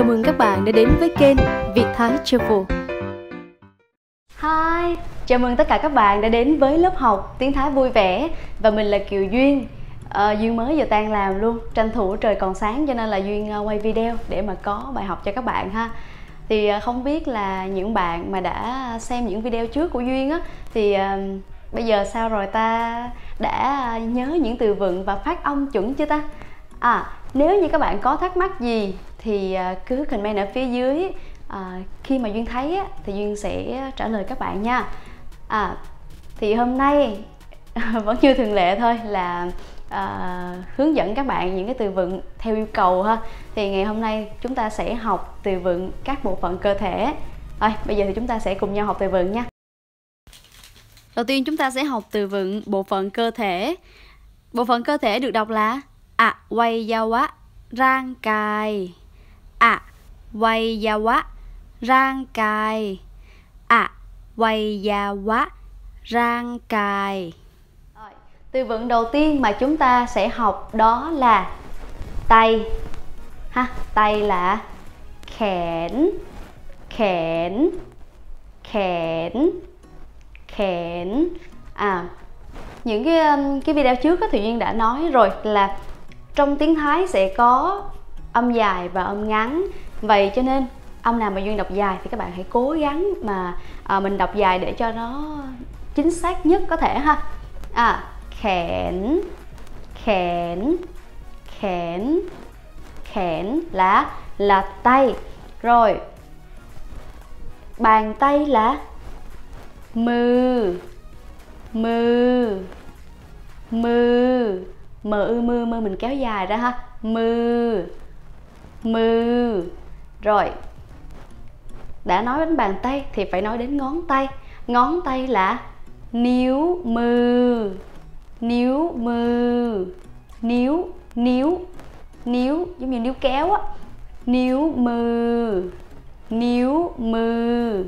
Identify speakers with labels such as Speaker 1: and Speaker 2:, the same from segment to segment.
Speaker 1: Chào mừng các bạn đã đến với kênh Việt Thái Travel. Hi, chào mừng tất cả các bạn đã đến với lớp học tiếng Thái vui vẻ và mình là Kiều Duyên. À, Duyên mới giờ tan làm luôn, tranh thủ trời còn sáng cho nên là Duyên ờ, quay video để mà có bài học cho các bạn ha. Thì ờ, không biết là những bạn mà đã xem những video trước của Duyên á thì uh, bây giờ sao rồi ta đã nhớ những từ vựng và phát âm chuẩn chưa ta? À, nếu như các bạn có thắc mắc gì thì à, cứ comment ở phía dưới à, khi mà duyên thấy á, thì duyên sẽ trả lời các bạn nha. À thì hôm nay vẫn như thường lệ thôi là à, hướng dẫn các bạn những cái từ vựng theo yêu cầu ha. Thì ngày hôm nay chúng ta sẽ học từ vựng các bộ phận cơ thể. Rồi bây giờ thì chúng ta sẽ cùng nhau học từ vựng nha. Đầu tiên chúng ta sẽ học từ vựng bộ phận cơ thể. Bộ phận cơ thể được đọc là ạ quay giao á rang cài. อะวัยวะร่างกายอะวัยวะร่างกาย từ vựng đầu tiên mà chúng ta sẽ học đó là tay ha tay là khẻn khẻn khẻn khẻn à những cái um, cái video trước thì duyên đã nói rồi là trong tiếng thái sẽ có âm dài và âm ngắn. Vậy cho nên âm nào mà duyên đọc dài thì các bạn hãy cố gắng mà à, mình đọc dài để cho nó chính xác nhất có thể ha. À khẽn khẽn khẽn khẽn là là tay. Rồi bàn tay là mư mư mư mờ ư mư mư mình kéo dài ra ha. Mư mư rồi, đã nói đến bàn tay thì phải nói đến ngón tay. Ngón tay là níu mư níu mư níu níu níu, giống như níu kéo á. Níu mư níu mư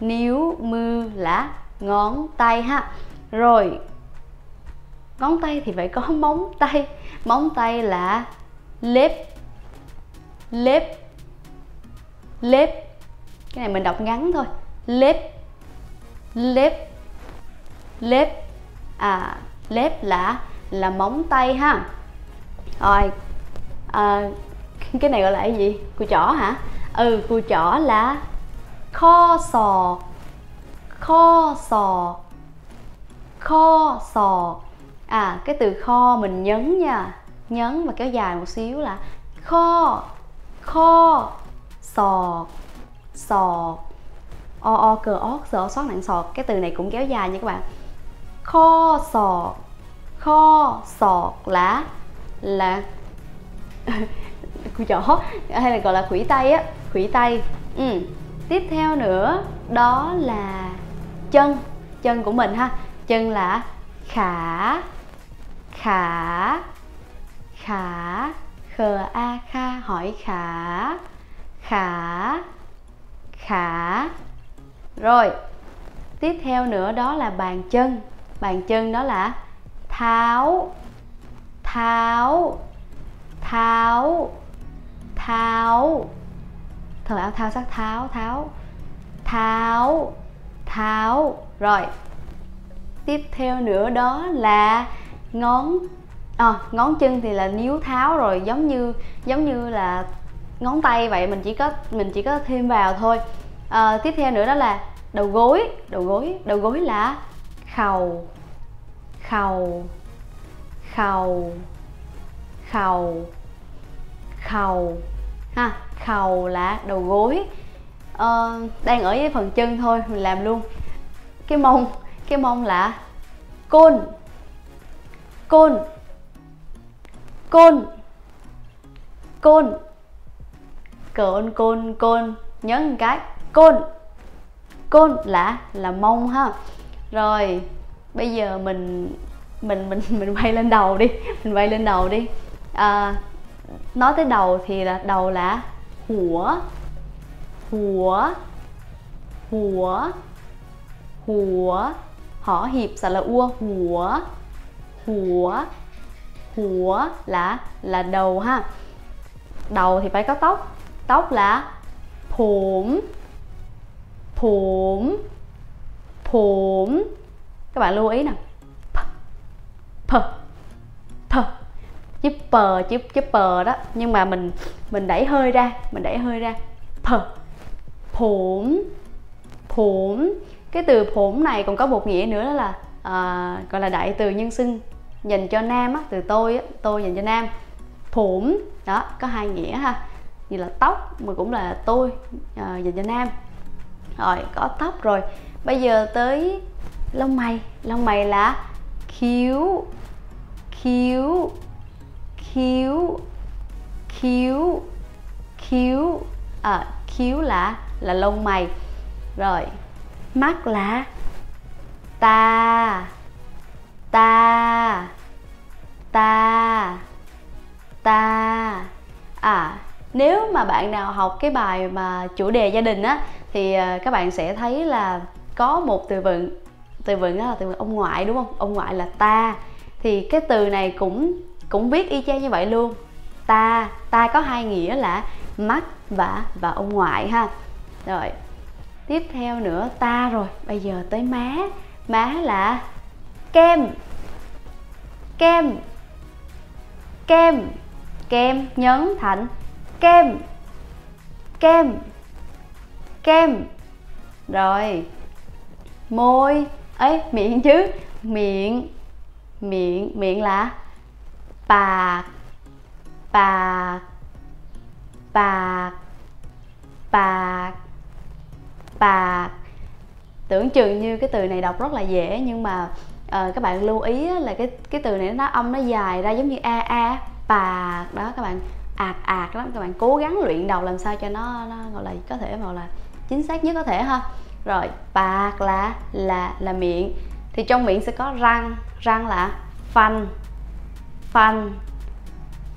Speaker 1: níu mư là ngón tay ha. Rồi, ngón tay thì phải có móng tay. Móng tay là lép lếp lếp cái này mình đọc ngắn thôi. Lếp lếp lếp à lếp là là móng tay ha. Rồi à, cái này gọi là cái gì? Cùi chỏ hả? Ừ cùi chỏ là kho sò. Kho sò. Kho sò. À cái từ kho mình nhấn nha. Nhấn và kéo dài một xíu là kho kho sò sò o o cờ ót sờ xót nặng sọt. Cái từ này cũng kéo dài nha các bạn. Kho sò kho sọt là là cùi chỏ hay là gọi là khủy tay á, khủy tay. Ừ. tiếp theo nữa, đó là chân chân của mình ha. Chân là khả khả khả khờ a kha hỏi khả. Khả. Khả. Rồi, tiếp theo nữa đó là bàn chân. Bàn chân đó là tháo tháo tháo tháo. Thời áo thao sắc tháo tháo. Tháo tháo. Rồi, tiếp theo nữa đó là ngón à, ngón chân thì là níu tháo rồi giống như giống như là ngón tay vậy mình chỉ có mình chỉ có thêm vào thôi. À, tiếp theo nữa đó là đầu gối đầu gối đầu gối là khầu khầu khầu khầu khầu. Ha khầu là đầu gối. À, đang ở với phần chân thôi mình làm luôn. Cái mông cái mông là côn côn côn. Côn. Côn côn côn. Nhớ một cái côn. Côn là là mông ha. Rồi bây giờ mình mình mình mình quay lên đầu đi. Mình quay lên đầu đi. À, nói tới đầu thì là đầu là hủa. Hủa. Hủa. Hủa. Họ hiệp sẽ là ua. Hủa. Hủa hủa là là đầu ha. Đầu thì phải có tóc. Tóc là phủm phủm phủm các bạn lưu ý nè. P p p. Chữ pờ chữ chữ pờ đó. Nhưng mà mình mình đẩy hơi ra mình đẩy hơi ra. P phủm phủm cái từ phủm này còn có một nghĩa nữa đó là à, gọi là đại từ nhân xưng dành cho nam á, từ tôi á, tôi dành cho nam. Phủm đó có hai nghĩa ha. Như là tóc mà cũng là tôi ờ, à, dành cho nam. Rồi có tóc rồi. Bây giờ tới lông mày. Lông mày là khiếu khiếu khiếu khiếu khiếu à, khiếu là là lông mày. Rồi mắt là ta ta. Ta. Ta. À nếu mà bạn nào học cái bài mà chủ đề gia đình á, thì à, các bạn sẽ thấy là có một từ vựng từ vựng đó là từ vựng ông ngoại, đúng không? Ông ngoại là ta. Thì cái từ này cũng cũng viết y chang như vậy luôn. Ta ta có hai nghĩa là mắt và và ông ngoại ha. Rồi, tiếp theo nữa, ta rồi. Bây giờ tới má. Má là kem. Kem. Kem. Kem nhấn thành kem. Kem. Kem. Rồi. Môi. Ấy miệng chứ. Miệng. Miệng. Miệng là bạc bạc bạc bạc bạc tưởng chừng như cái từ này đọc rất là dễ, nhưng mà uh, các bạn lưu ý là cái cái từ này nó âm nó dài ra giống như a a bạc đó các bạn. Ạt ạt lắm các bạn cố gắng luyện đầu làm sao cho nó nó gọi là có thể gọi là chính xác nhất có thể ha. Rồi bạc là là là miệng. Thì trong miệng sẽ có răng răng là phanh phanh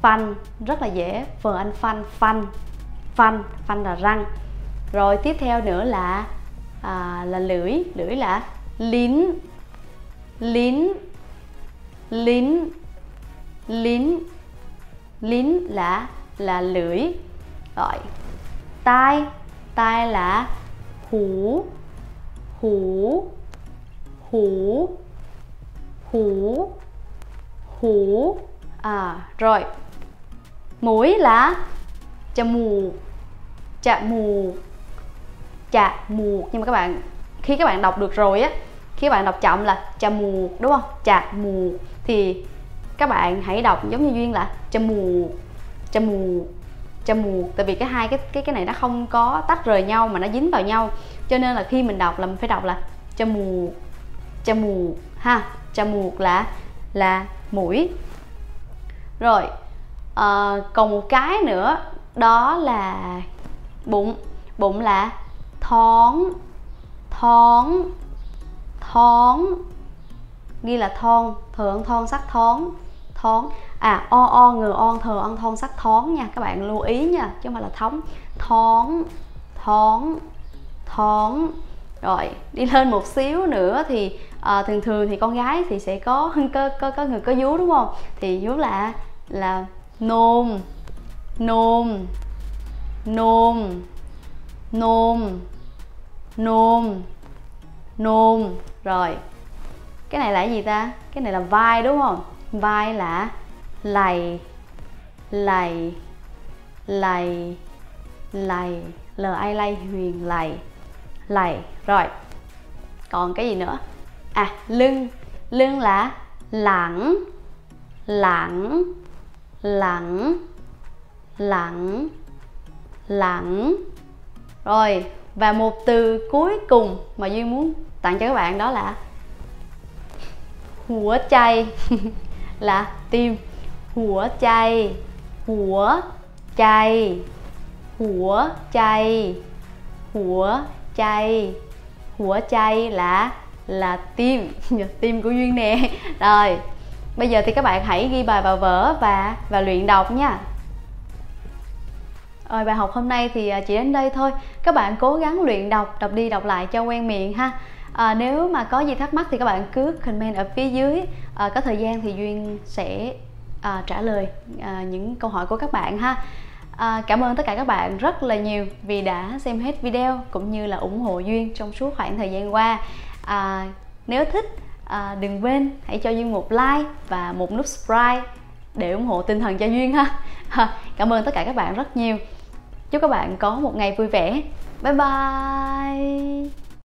Speaker 1: phanh rất là dễ. Vừa anh phanh phanh phanh phanh là răng. Rồi tiếp theo nữa là à, là lưỡi lưỡi là lín lín lín lín lín là là lưỡi. Rồi, tai tai là hú hú hú hú hú à rồi. Mũi là chà mù chà mù chà mù. Nhưng mà các bạn, khi các bạn đọc được rồi á khi bạn đọc chậm là chà mù đúng không? Chà mù. Thì các bạn hãy đọc giống như duyên là chà mù chà mù chà mù. Tại vì cái hai cái cái cái này nó không có tách rời nhau mà nó dính vào nhau. Cho nên là khi mình đọc là mình phải đọc là chà mù chà mù ha. Chà mù là là mũi. Rồi à, còn một cái nữa đó là bụng. Bụng là thón thón thón ghi là thon thượng thon sắc thón thón. À o o ngừ on thờ ăn thon sắc thón nha các bạn lưu ý nha chứ không phải là thống thón thón thón. Rồi đi lên một xíu nữa thì à, thường thường thì con gái thì sẽ có có có có người có vú đúng không? Thì vú là là nôm nôm nôm nôm nôm nôm. Rồi. Cái này là gì ta? Cái này là vai đúng không? Vai là lầy lầy lầy lầy l i lay huyền lầy lầy. Rồi. Còn cái gì nữa? À lưng. Lưng là lẳng lẳng lẳng lẳng lẳng. Rồi. Và một từ cuối cùng mà duy muốn tặng cho các bạn đó là hủa chay, là tim hủa chay hủa chay hủa chay hủa chay hủa chay là là tim tim của duyên nè. Rồi, bây giờ thì các bạn hãy ghi bài vào vở và và luyện đọc nha. Rồi, bài học hôm nay thì à, chỉ đến đây thôi. Các bạn cố gắng luyện đọc đọc đi đọc lại cho quen miệng ha à, nếu mà có gì thắc mắc thì các bạn cứ comment ở phía dưới. À, có thời gian thì duyên sẽ à, trả lời à, những câu hỏi của các bạn ha. À, cảm ơn tất cả các bạn rất là nhiều vì đã xem hết video cũng như là ủng hộ duyên trong suốt khoảng thời gian qua. À, nếu thích à, đừng quên hãy cho duyên một like và một nút subscribe để ủng hộ tinh thần cho duyên ha. Cảm ơn tất cả các bạn rất nhiều. Chúc các bạn có một ngày vui vẻ. Bye bye!